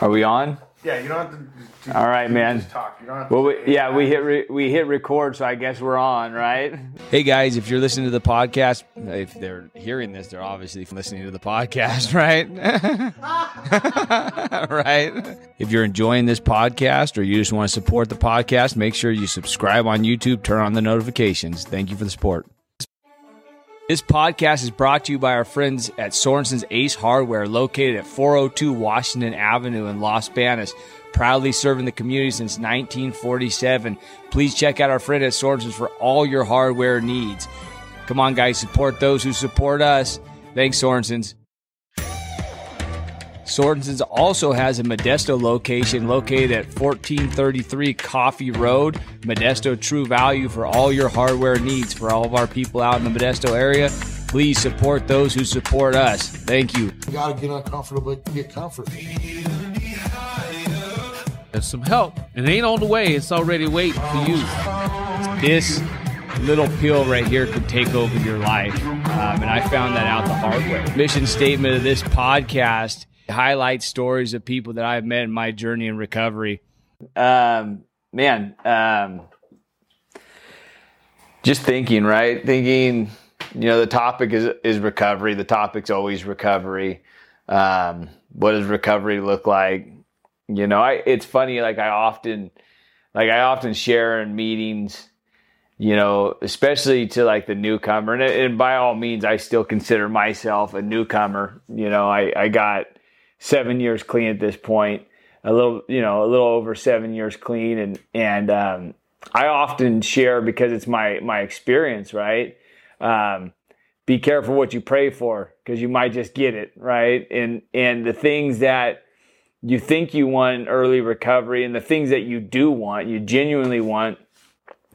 Are we on? Yeah, you don't have to. to All right, man. Just talk. You don't have to Well, we, yeah, we hit re- we hit record, so I guess we're on, right? Hey guys, if you're listening to the podcast, if they're hearing this, they're obviously listening to the podcast, right? right. If you're enjoying this podcast or you just want to support the podcast, make sure you subscribe on YouTube, turn on the notifications. Thank you for the support. This podcast is brought to you by our friends at Sorensen's Ace Hardware, located at 402 Washington Avenue in Los Banos. Proudly serving the community since 1947. Please check out our friend at Sorensen's for all your hardware needs. Come on, guys, support those who support us. Thanks, Sorensen's. Sorensen's also has a Modesto location located at 1433 Coffee Road. Modesto True Value for all your hardware needs for all of our people out in the Modesto area. Please support those who support us. Thank you. You gotta get uncomfortable to get comfort. There's some help. and It ain't on the way. It's already waiting for you. This little pill right here could take over your life. Um, and I found that out the hard way. Mission statement of this podcast highlights stories of people that I've met in my journey in recovery. Um, man, um, just thinking, right? Thinking, you know, the topic is is recovery. The topic's always recovery. Um, what does recovery look like? You know, I it's funny. Like I often, like I often share in meetings. You know, especially to like the newcomer, and, and by all means, I still consider myself a newcomer. You know, I I got seven years clean at this point, a little, you know, a little over seven years clean, and and um, I often share because it's my my experience, right? Um, be careful what you pray for because you might just get it, right? And and the things that you think you want early recovery, and the things that you do want, you genuinely want,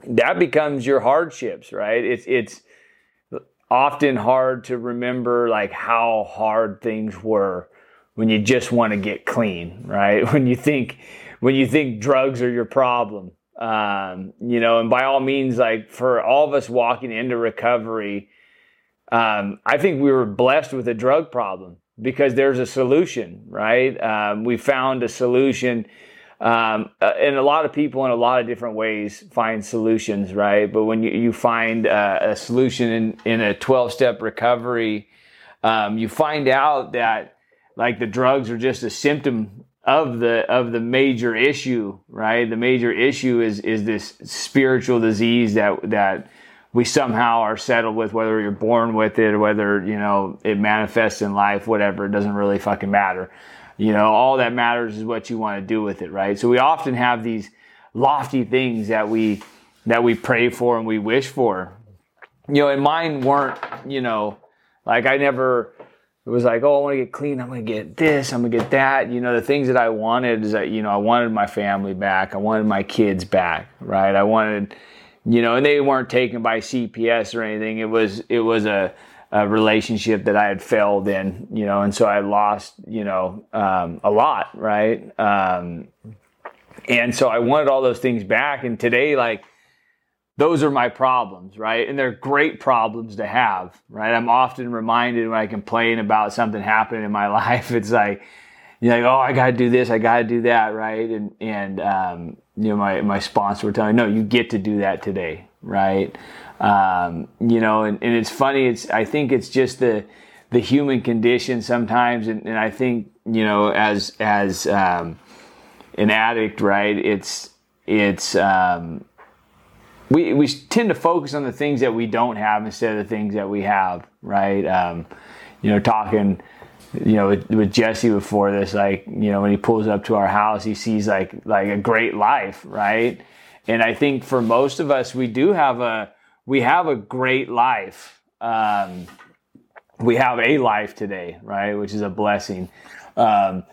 that becomes your hardships, right? It's it's often hard to remember like how hard things were when you just want to get clean, right? When you think when you think drugs are your problem, um, you know, and by all means, like for all of us walking into recovery, um, I think we were blessed with a drug problem because there's a solution, right? Um, we found a solution. Um, uh, and a lot of people in a lot of different ways find solutions, right? But when you, you find uh, a solution in, in a 12 step recovery, um, you find out that like the drugs are just a symptom of the of the major issue, right? The major issue is is this spiritual disease that that we somehow are settled with, whether you're born with it or whether you know it manifests in life, whatever. It doesn't really fucking matter. You know, all that matters is what you want to do with it, right? So we often have these lofty things that we that we pray for and we wish for. You know, and mine weren't, you know, like I never it was like, oh, I want to get clean. I'm going to get this. I'm going to get that. You know, the things that I wanted is that, you know, I wanted my family back. I wanted my kids back, right? I wanted, you know, and they weren't taken by CPS or anything. It was, it was a, a relationship that I had failed in, you know, and so I lost, you know, um, a lot, right? Um, and so I wanted all those things back. And today, like, those are my problems, right? And they're great problems to have, right? I'm often reminded when I complain about something happening in my life, it's like, you're like, oh, I got to do this, I got to do that, right? And and um, you know, my my sponsor were telling me, no, you get to do that today, right? Um, you know, and, and it's funny. It's I think it's just the the human condition sometimes, and, and I think you know, as as um, an addict, right? It's it's um, we we tend to focus on the things that we don't have instead of the things that we have, right? Um, you know, talking, you know, with, with Jesse before this, like, you know, when he pulls up to our house, he sees like like a great life, right? And I think for most of us, we do have a we have a great life. Um, we have a life today, right? Which is a blessing. Um,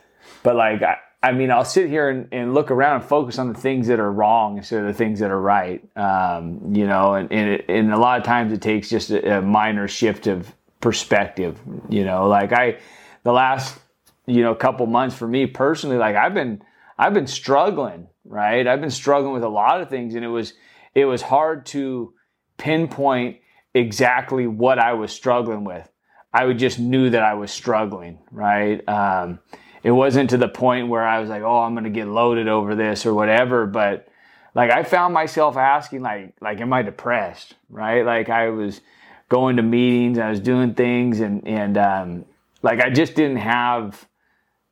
but like, I, I mean, I'll sit here and, and, look around and focus on the things that are wrong instead of the things that are right. Um, you know, and, and, it, and, a lot of times it takes just a, a minor shift of perspective. You know, like I, the last, you know, couple months for me personally, like I've been, I've been struggling, right? I've been struggling with a lot of things, and it was, it was hard to pinpoint exactly what I was struggling with. I just knew that I was struggling, right? Um, it wasn't to the point where I was like, oh, I'm going to get loaded over this or whatever. But like I found myself asking, like, like, am I depressed? Right? Like I was going to meetings, I was doing things, and and um, like I just didn't have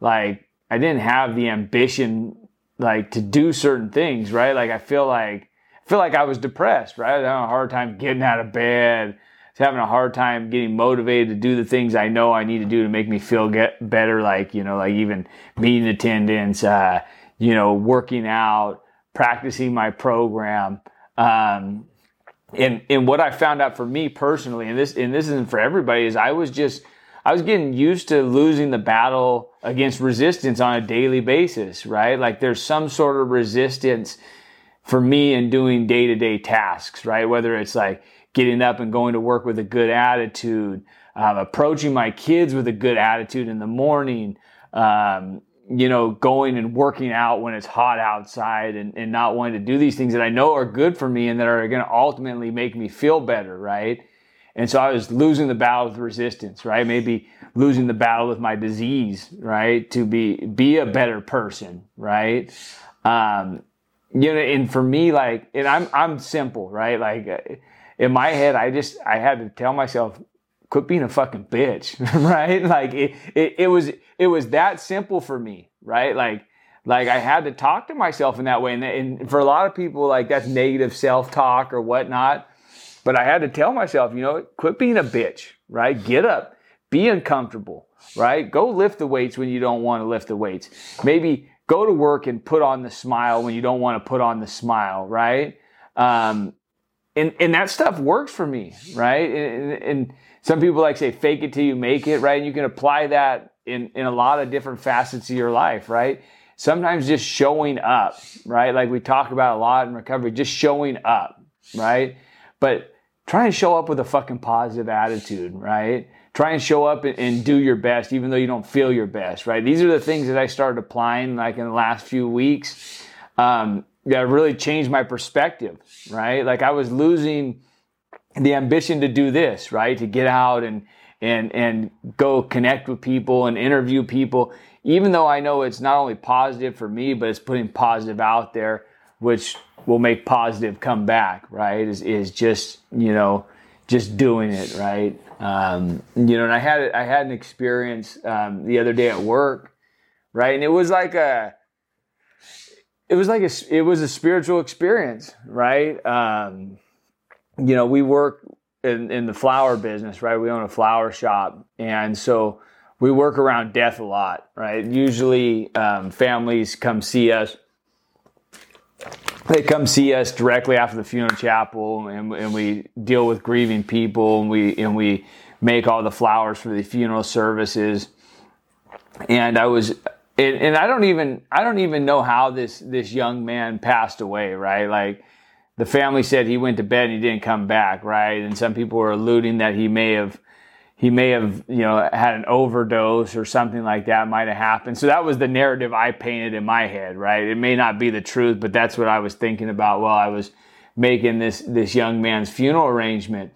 like I didn't have the ambition like to do certain things. Right? Like I feel like I feel like I was depressed. Right? I had a hard time getting out of bed having a hard time getting motivated to do the things I know I need to do to make me feel get better, like, you know, like even meeting attendance, uh, you know, working out, practicing my program. Um, and, and what I found out for me personally, and this, and this isn't for everybody, is I was just, I was getting used to losing the battle against resistance on a daily basis, right? Like there's some sort of resistance for me in doing day to day tasks, right? Whether it's like, getting up and going to work with a good attitude, um, approaching my kids with a good attitude in the morning, um, you know, going and working out when it's hot outside and, and not wanting to do these things that I know are good for me and that are going to ultimately make me feel better, right? And so I was losing the battle with resistance, right? Maybe losing the battle with my disease, right? To be be a better person, right? Um, you know, and for me, like, and I'm I'm simple, right? Like, in my head, I just I had to tell myself, quit being a fucking bitch, right? Like it, it, it was it was that simple for me, right? Like like I had to talk to myself in that way, and, and for a lot of people, like that's negative self talk or whatnot. But I had to tell myself, you know, quit being a bitch, right? Get up, be uncomfortable, right? Go lift the weights when you don't want to lift the weights. Maybe go to work and put on the smile when you don't want to put on the smile, right? Um, and and that stuff works for me, right? And, and, some people like say fake it till you make it, right? And you can apply that in in a lot of different facets of your life, right? Sometimes just showing up, right? Like we talk about a lot in recovery, just showing up, right? But try and show up with a fucking positive attitude, right? Try and show up and, and do your best, even though you don't feel your best, right? These are the things that I started applying like in the last few weeks. Um, that really changed my perspective, right? Like I was losing the ambition to do this, right? To get out and and and go connect with people and interview people, even though I know it's not only positive for me, but it's putting positive out there, which will make positive come back, right? Is is just you know just doing it, right? Um, you know, and I had I had an experience um, the other day at work, right? And it was like a it was like a, it was a spiritual experience, right? Um, you know, we work in, in the flower business, right? We own a flower shop, and so we work around death a lot, right? Usually, um, families come see us. They come see us directly after the funeral chapel, and, and we deal with grieving people, and we and we make all the flowers for the funeral services. And I was and, and I don't even I don't even know how this this young man passed away, right? Like the family said he went to bed and he didn't come back, right? And some people were alluding that he may have he may have you know had an overdose or something like that might have happened. So that was the narrative I painted in my head, right? It may not be the truth, but that's what I was thinking about while I was making this this young man's funeral arrangement,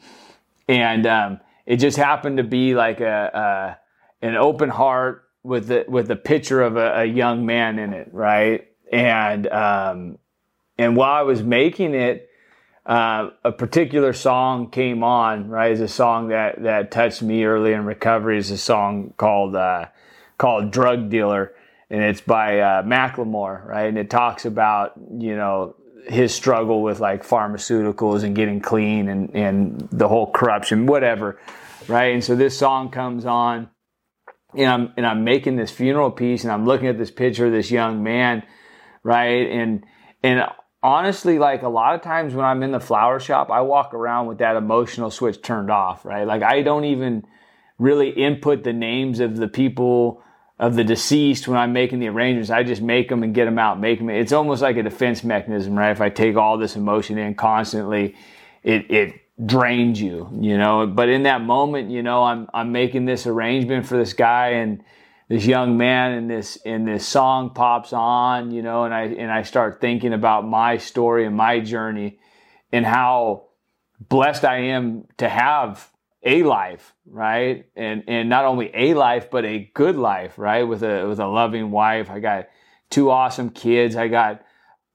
and um, it just happened to be like a, a an open heart with the with the picture of a, a young man in it, right? And um, and while I was making it, uh, a particular song came on, right? It's a song that that touched me early in recovery. Is a song called uh, called "Drug Dealer," and it's by uh, Macklemore, right? And it talks about you know his struggle with like pharmaceuticals and getting clean and and the whole corruption, whatever, right? And so this song comes on and I'm and I'm making this funeral piece and I'm looking at this picture of this young man, right? And and honestly, like a lot of times when I'm in the flower shop, I walk around with that emotional switch turned off, right? Like I don't even really input the names of the people of the deceased when I'm making the arrangements. I just make them and get them out, make them. It's almost like a defense mechanism, right? If I take all this emotion in constantly, it it drains you, you know. But in that moment, you know, I'm I'm making this arrangement for this guy and this young man and this and this song pops on, you know, and I and I start thinking about my story and my journey and how blessed I am to have a life, right? And and not only a life, but a good life, right? With a with a loving wife. I got two awesome kids. I got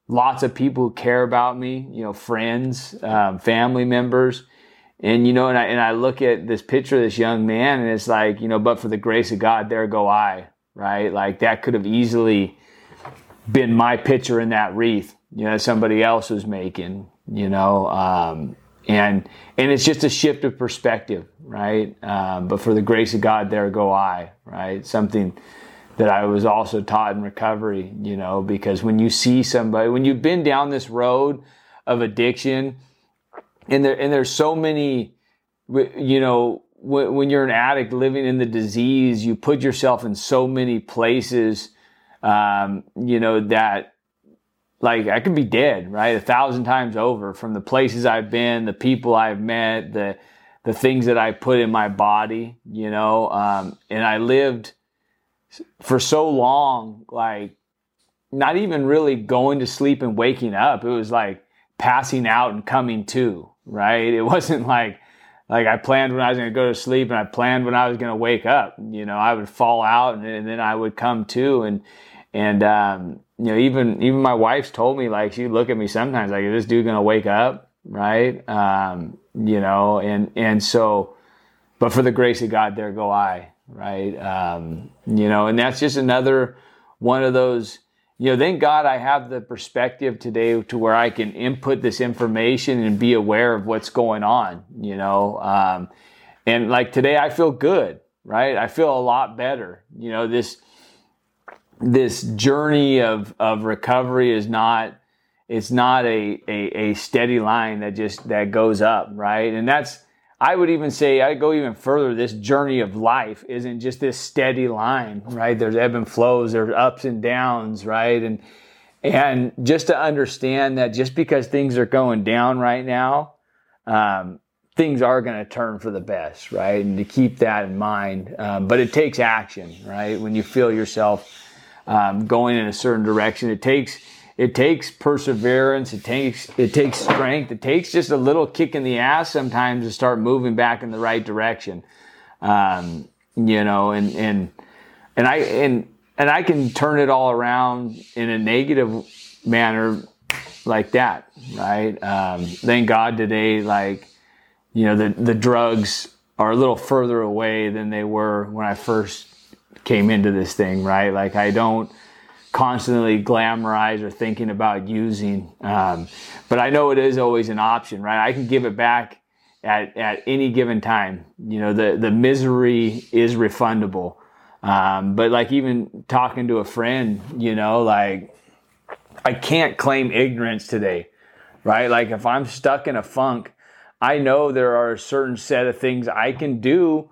lots of people who care about me, you know, friends, um, family members. And you know, and I and I look at this picture of this young man, and it's like, you know, but for the grace of God, there go I, right? Like that could have easily been my picture in that wreath, you know, somebody else was making, you know, um, and and it's just a shift of perspective, right? Um, but for the grace of God, there go I, right? Something that I was also taught in recovery, you know, because when you see somebody, when you've been down this road of addiction, and there and there's so many, you know, when, when you're an addict living in the disease, you put yourself in so many places, um, you know, that like I could be dead, right? A thousand times over from the places I've been, the people I've met, the the things that I put in my body, you know, um, and I lived for so long, like not even really going to sleep and waking up. It was like passing out and coming to, right? It wasn't like like I planned when I was going to go to sleep and I planned when I was going to wake up. You know, I would fall out and, and then I would come to and and um, you know even even my wife's told me like she'd look at me sometimes like is this dude going to wake up, right? Um, you know, and and so, but for the grace of God, there go I, right? Um, you know, and that's just another one of those. You know, thank God I have the perspective today to where I can input this information and be aware of what's going on. You know, um, and like today, I feel good, right? I feel a lot better. You know, this this journey of of recovery is not it's not a, a, a steady line that just that goes up, right? And that's I would even say I go even further. This journey of life isn't just this steady line, right? There's ebb and flows, there's ups and downs, right? And and just to understand that just because things are going down right now, um, things are going to turn for the best, right? And to keep that in mind. Um, but it takes action, right? When you feel yourself um, going in a certain direction, it takes it takes perseverance. It takes it takes strength. It takes just a little kick in the ass sometimes to start moving back in the right direction. Um, you know, and and and I and and I can turn it all around in a negative manner like that, right? Um, thank God today, like you know, the the drugs are a little further away than they were when I first came into this thing, right? Like I don't constantly glamorize or thinking about using. Um, but I know it is always an option, right? I can give it back at, at any given time. You know, the, the misery is refundable. Um, but like even talking to a friend, you know, like I can't claim ignorance today, right? Like if I'm stuck in a funk, I know there are a certain set of things I can do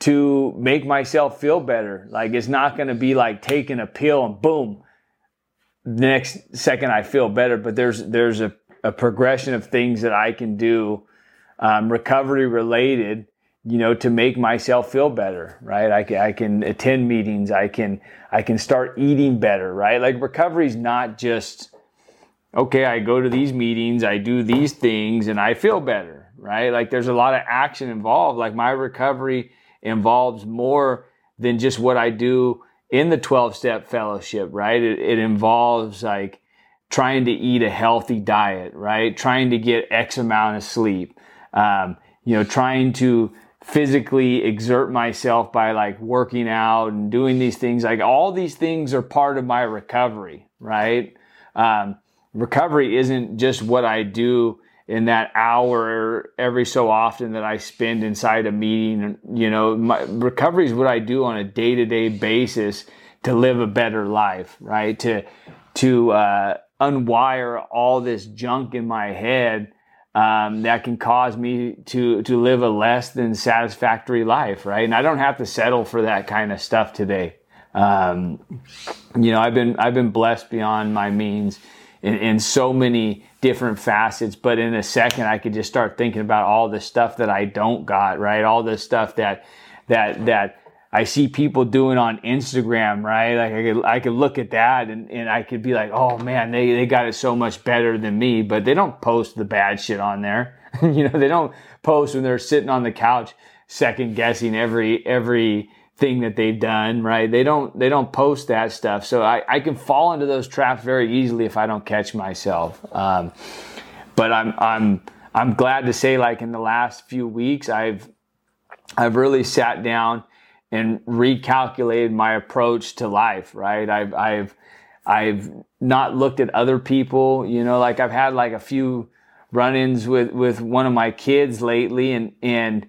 to make myself feel better. Like it's not going to be like taking a pill and boom, the next second I feel better. But there's there's a, a progression of things that I can do, um, recovery related, you know, to make myself feel better. Right? I can, I can attend meetings. I can I can start eating better. Right? Like recovery is not just okay. I go to these meetings. I do these things, and I feel better. Right? Like there's a lot of action involved. Like my recovery involves more than just what I do in the 12 step fellowship, right? It, it, involves like trying to eat a healthy diet, right? Trying to get X amount of sleep, um, you know, trying to physically exert myself by like working out and doing these things. Like all these things are part of my recovery, right? Um, recovery isn't just what I do in that hour every so often that I spend inside a meeting. You know, my recovery is what I do on a day to day basis to live a better life, right? To to uh, unwire all this junk in my head um, that can cause me to to live a less than satisfactory life, right? And I don't have to settle for that kind of stuff today. Um, you know, I've been I've been blessed beyond my means in, in so many different facets. But in a second, I could just start thinking about all the stuff that I don't got, right? All the stuff that, that, that I see people doing on Instagram, right? Like I could, I could look at that and, and I could be like, oh man, they, they got it so much better than me, but they don't post the bad shit on there. you know, they don't post when they're sitting on the couch second guessing every every thing that they've done, right? They don't they don't post that stuff. So I, I can fall into those traps very easily if I don't catch myself. Um, but I'm I'm I'm glad to say like in the last few weeks I've I've really sat down and recalculated my approach to life, right? I've I've I've not looked at other people, you know, like I've had like a few run-ins with with one of my kids lately and and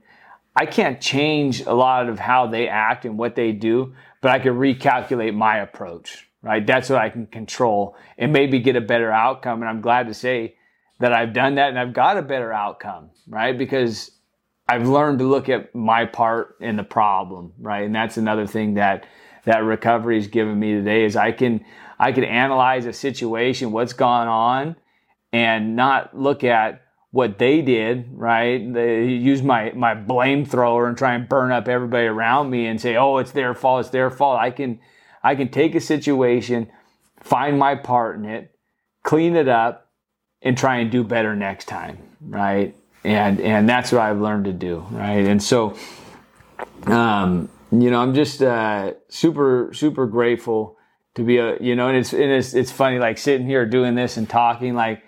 I can't change a lot of how they act and what they do, but I can recalculate my approach, right? That's what I can control and maybe get a better outcome and I'm glad to say that I've done that and I've got a better outcome, right? Because I've learned to look at my part in the problem, right? And that's another thing that that recovery has given me today is I can I can analyze a situation, what's gone on, and not look at what they did, right? They use my my blame thrower and try and burn up everybody around me and say, "Oh, it's their fault. It's their fault." I can I can take a situation, find my part in it, clean it up, and try and do better next time, right? And and that's what I've learned to do, right? And so, um, you know, I'm just uh, super super grateful to be a you know, and it's and it's it's funny like sitting here doing this and talking like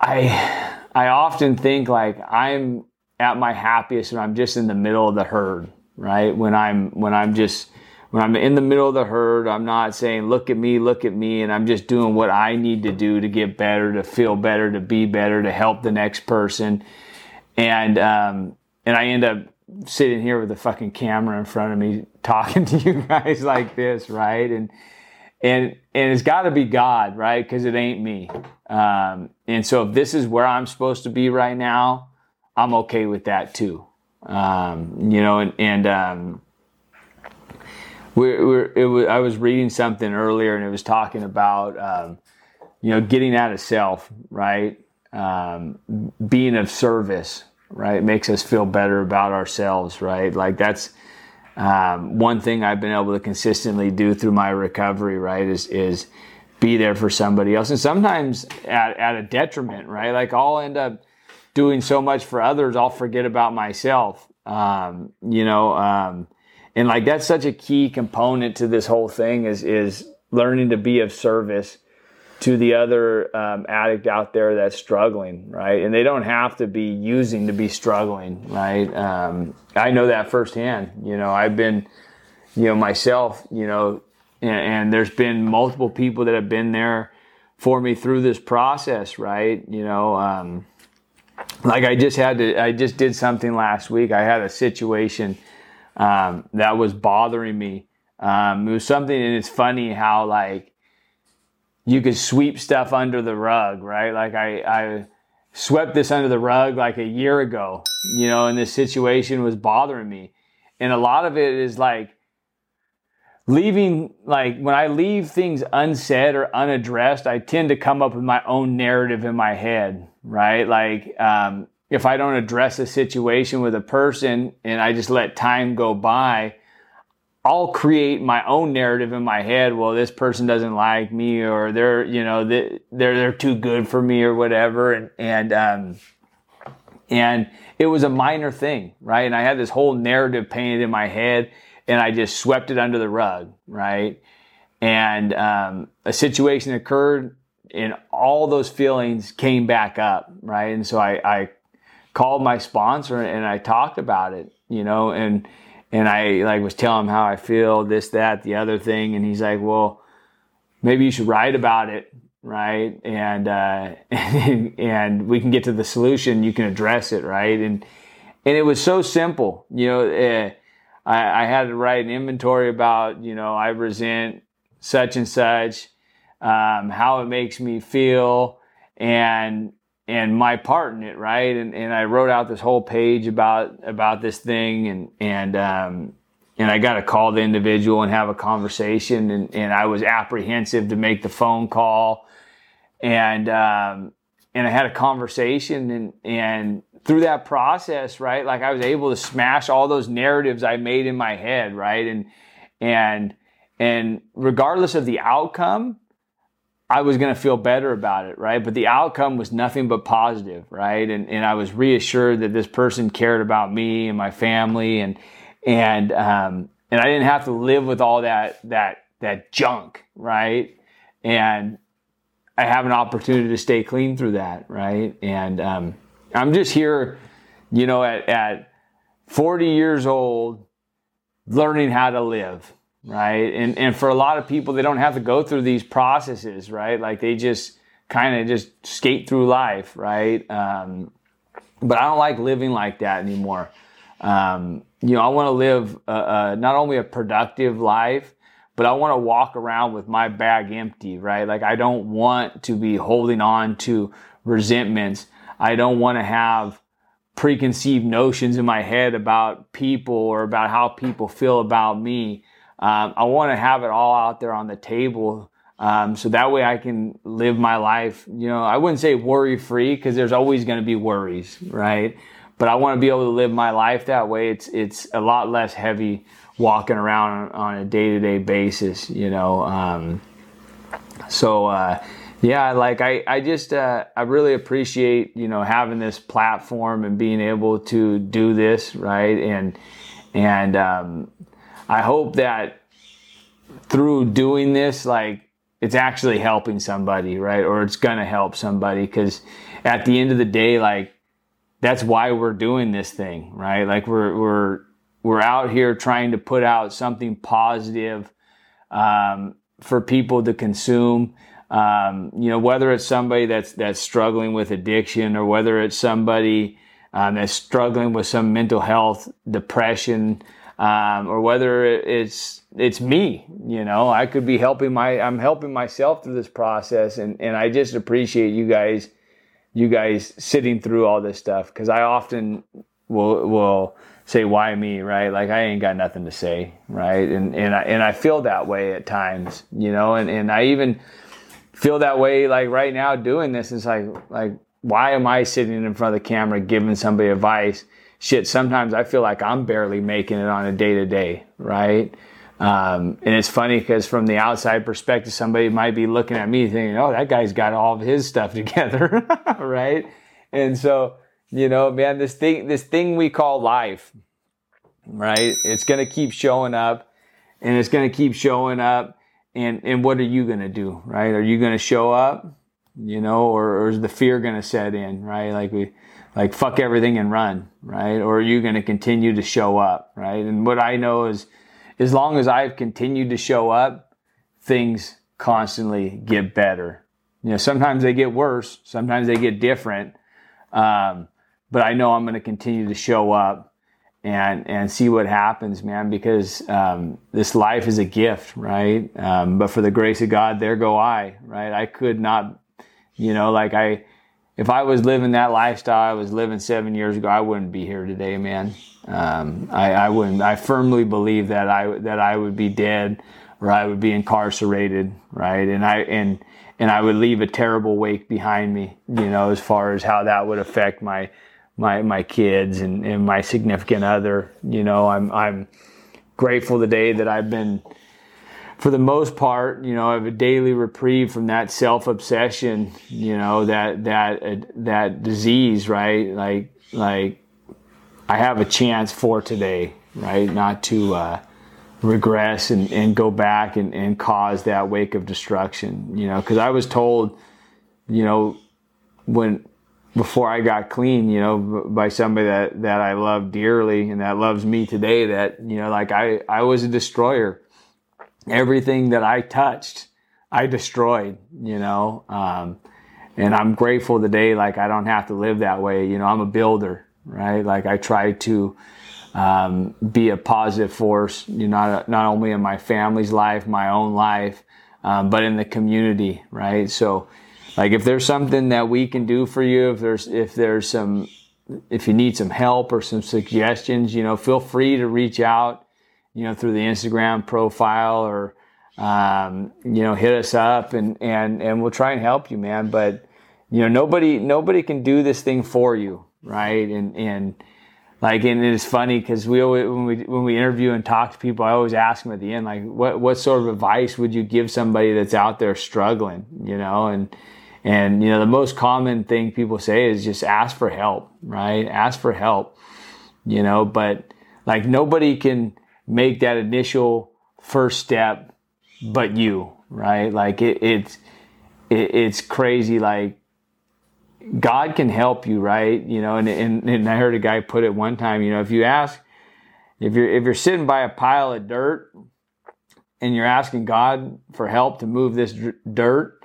I I often think like I'm at my happiest when I'm just in the middle of the herd, right? When I'm when I'm just when I'm in the middle of the herd, I'm not saying, look at me, look at me, and I'm just doing what I need to do to get better, to feel better, to be better, to help the next person. And, um, and I end up sitting here with a fucking camera in front of me talking to you guys like this, right? And, and, and it's got to be God, right? Because it ain't me. Um, and so if this is where I'm supposed to be right now, I'm okay with that too. Um, you know, and, and, um, we're, we're, was, I was reading something earlier and it was talking about, um, you know, getting out of self, right? Um, being of service, right? Makes us feel better about ourselves, right? Like that's, um, one thing I've been able to consistently do through my recovery, right? Is, is be there for somebody else. And sometimes at, at a detriment, right? Like I'll end up doing so much for others, I'll forget about myself. Um, you know, um, and like that's such a key component to this whole thing is is learning to be of service to the other um, addict out there that's struggling, right? And they don't have to be using to be struggling, right? Um, I know that firsthand. You know, I've been, you know, myself, you know, and, there's been multiple people that have been there for me through this process, right? You know, um, like I just had to, I just did something last week. I had a situation um, that was bothering me. Um, it was something, and it's funny how like you could sweep stuff under the rug, right? Like I, I swept this under the rug like a year ago, you know, and this situation was bothering me. And a lot of it is like leaving, like when I leave things unsaid or unaddressed, I tend to come up with my own narrative in my head, right? Like, um, if I don't address a situation with a person and I just let time go by, I'll create my own narrative in my head. Well, this person doesn't like me, or they're, you know, they're they're too good for me, or whatever. And and um, and it was a minor thing, right? And I had this whole narrative painted in my head, and I just swept it under the rug, right? And um, a situation occurred, and all those feelings came back up, right? And so I, I called my sponsor and I talked about it, you know, and and I like was telling him how I feel, this, that, the other thing, and he's like, "Well, maybe you should write about it, right? And uh, and we can get to the solution. You can address it, right?" And and it was so simple, you know. Uh, I, I had to write an inventory about, you know, I resent such and such, um, how it makes me feel, and and my part in it, right? And and I wrote out this whole page about about this thing, and and um, and I got to call the individual and have a conversation, and and I was apprehensive to make the phone call, and um, and I had a conversation, and and through that process, right, like I was able to smash all those narratives I made in my head, right, and and and regardless of the outcome, I was going to feel better about it, right? But the outcome was nothing but positive, right? And and I was reassured that this person cared about me and my family, and and um, and I didn't have to live with all that that that junk, right? And I have an opportunity to stay clean through that, right? And um, I'm just here, you know, at at 40 years old, learning how to live, right? And and for a lot of people, they don't have to go through these processes, right? Like they just kind of just skate through life, right? Um, but I don't like living like that anymore. Um, you know, I want to live a, a, not only a productive life, but I want to walk around with my bag empty, right? Like I don't want to be holding on to resentments. I don't want to have preconceived notions in my head about people or about how people feel about me. Um, I want to have it all out there on the table. Um, so that way I can live my life, you know, I wouldn't say worry free because there's always going to be worries, right? But I want to be able to live my life that way. It's, it's a lot less heavy walking around on, a day to day basis, you know. Um, so, uh, yeah, like I, I just, uh, I really appreciate, you know, having this platform and being able to do this, right? And, and, um, I hope that through doing this, like, it's actually helping somebody, right? Or it's gonna help somebody because at the end of the day, like, that's why we're doing this thing, right? Like, we're, we're, we're out here trying to put out something positive, um, for people to consume. Um, you know, whether it's somebody that's that's struggling with addiction or whether it's somebody um, that's struggling with some mental health, depression, um, or whether it's it's me. You know, I could be helping my I'm helping myself through this process, and and I just appreciate you guys, you guys sitting through all this stuff because I often will will say why me? Right? Like i ain't got nothing to say right? And and i and i feel that way at times you know? And and i even feel that way like right now doing this it's like like why am i sitting in front of the camera giving somebody advice shit sometimes i feel like i'm barely making it on a day to day right um, and it's funny because from the outside perspective somebody might be looking at me thinking oh that guy's got all of his stuff together right and so you know, man, this thing, this thing we call life, right? It's to keep showing up and it's to keep showing up. And, and what are you going to do, right? Are you going to show up, you know, or, or is the fear going to set in, right? Like we, like fuck everything and run, right? Or are you going to continue to show up, right? And what I know is, as long as I've continued to show up, things constantly get better. You know, sometimes they get worse, sometimes they get different. Um, but I know I'm going to continue to show up and and see what happens, man. Because um, this life is a gift, right? Um, but for the grace of God, there go I, right? I could not, you know, like I, if I was living that lifestyle I was living seven years ago, I wouldn't be here today, man. Um, I, I wouldn't. I firmly believe that I that I would be dead or I would be incarcerated, right? And I and and I would leave a terrible wake behind me, you know, as far as how that would affect my my my kids and, and my significant other. You know, I'm I'm grateful today that I've been for the most part, you know, I have a daily reprieve from that self obsession, you know, that that uh, that disease, right? Like like I have a chance for today, right? Not to uh, regress and, and go back and, and cause that wake of destruction, you know, because I was told, you know, when before I got clean, you know, by somebody that, that I love dearly and that loves me today that, you know, like I, I was a destroyer. Everything that I touched, I destroyed, you know, um, and I'm grateful today. Like I don't have to live that way. You know, I'm a builder, right? Like I try to, um, be a positive force, you know, not, not only in my family's life, my own life, um, but in the community, right? So, like if there's something that we can do for you, if there's if there's some if you need some help or some suggestions, you know, feel free to reach out, you know, through the Instagram profile or um, you know, hit us up and and and we'll try and help you, man. But you know, nobody nobody can do this thing for you, right? And and like and it's funny because we always when we when we interview and talk to people i always ask them at the end like what what sort of advice would you give somebody that's out there struggling you know and and you know the most common thing people say is just ask for help right ask for help you know but like nobody can make that initial first step but you right like it, it's it, it's crazy like God can help you, right? You know, and, and, and I heard a guy put it one time, you know, if you ask, if you're, if you're sitting by a pile of dirt and you're asking God for help to move this dirt,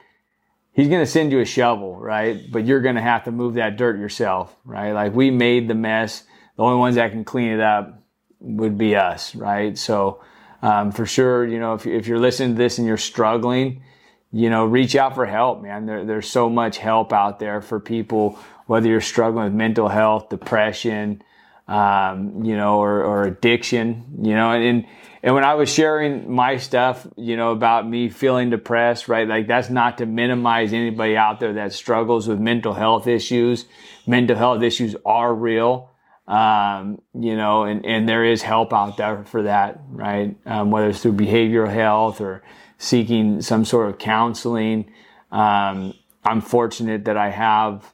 he's going to send you a shovel, right? But you're going to have to move that dirt yourself, right? Like we made the mess. The only ones that can clean it up would be us, right? So, um, for sure, you know, if, if you're listening to this and you're struggling, you know, reach out for help, man. There, there's so much help out there for people, whether you're struggling with mental health, depression, um, you know, or, or, addiction, you know, and, and when I was sharing my stuff, you know, about me feeling depressed, right? Like that's not to minimize anybody out there that struggles with mental health issues. Mental health issues are real. Um, you know, and, and there is help out there for that, right? Um, whether it's through behavioral health or, seeking some sort of counseling. Um, I'm fortunate that I have.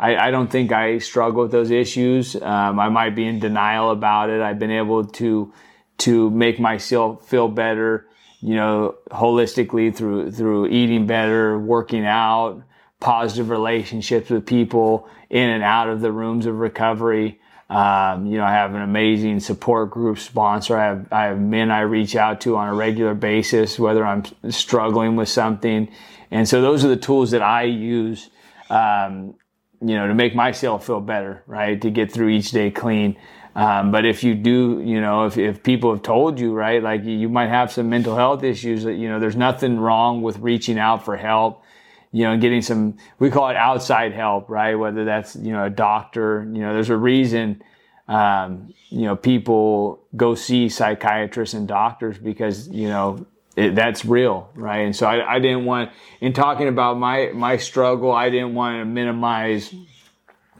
I, I, don't think I struggle with those issues. Um, I might be in denial about it. I've been able to to make myself feel better, you know, holistically through through eating better, working out, positive relationships with people in and out of the rooms of recovery. Um, you know, I have an amazing support group sponsor. I have, I have men I reach out to on a regular basis, whether I'm struggling with something. And so those are the tools that I use, um, you know, to make myself feel better, right? To get through each day clean. Um, but if you do, you know, if, if people have told you, right, like you might have some mental health issues that, you know, there's nothing wrong with reaching out for help you know, getting some, we call it outside help, right? Whether that's, you know, a doctor, you know, there's a reason, um, you know, people go see psychiatrists and doctors because, you know, it, that's real, right? And so I, I didn't want, in talking about my, my struggle, I didn't want to minimize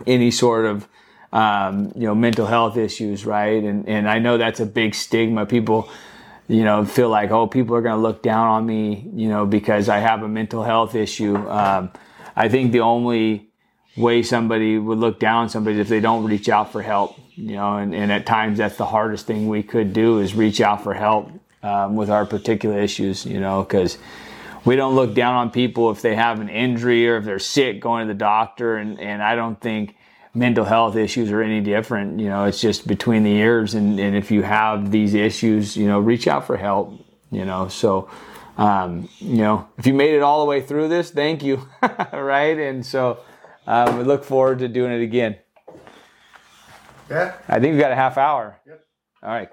any sort of, um, you know, mental health issues, right? And, and I know that's a big stigma. People, you know, feel like, oh, people are going to look down on me, you know, because I have a mental health issue. Um, I think the only way somebody would look down somebody is if they don't reach out for help, you know, and, and at times that's the hardest thing we could do is reach out for help um, with our particular issues, you know, because we don't look down on people if they have an injury or if they're sick going to the doctor. And, and I don't think mental health issues are any different. You know, it's just between the ears. And, and if you have these issues, you know, reach out for help, you know. So, um, you know, if you made it all the way through this, thank you. right. And so um, we look forward to doing it again. Yeah. I think we've got a half hour. Yep. All right.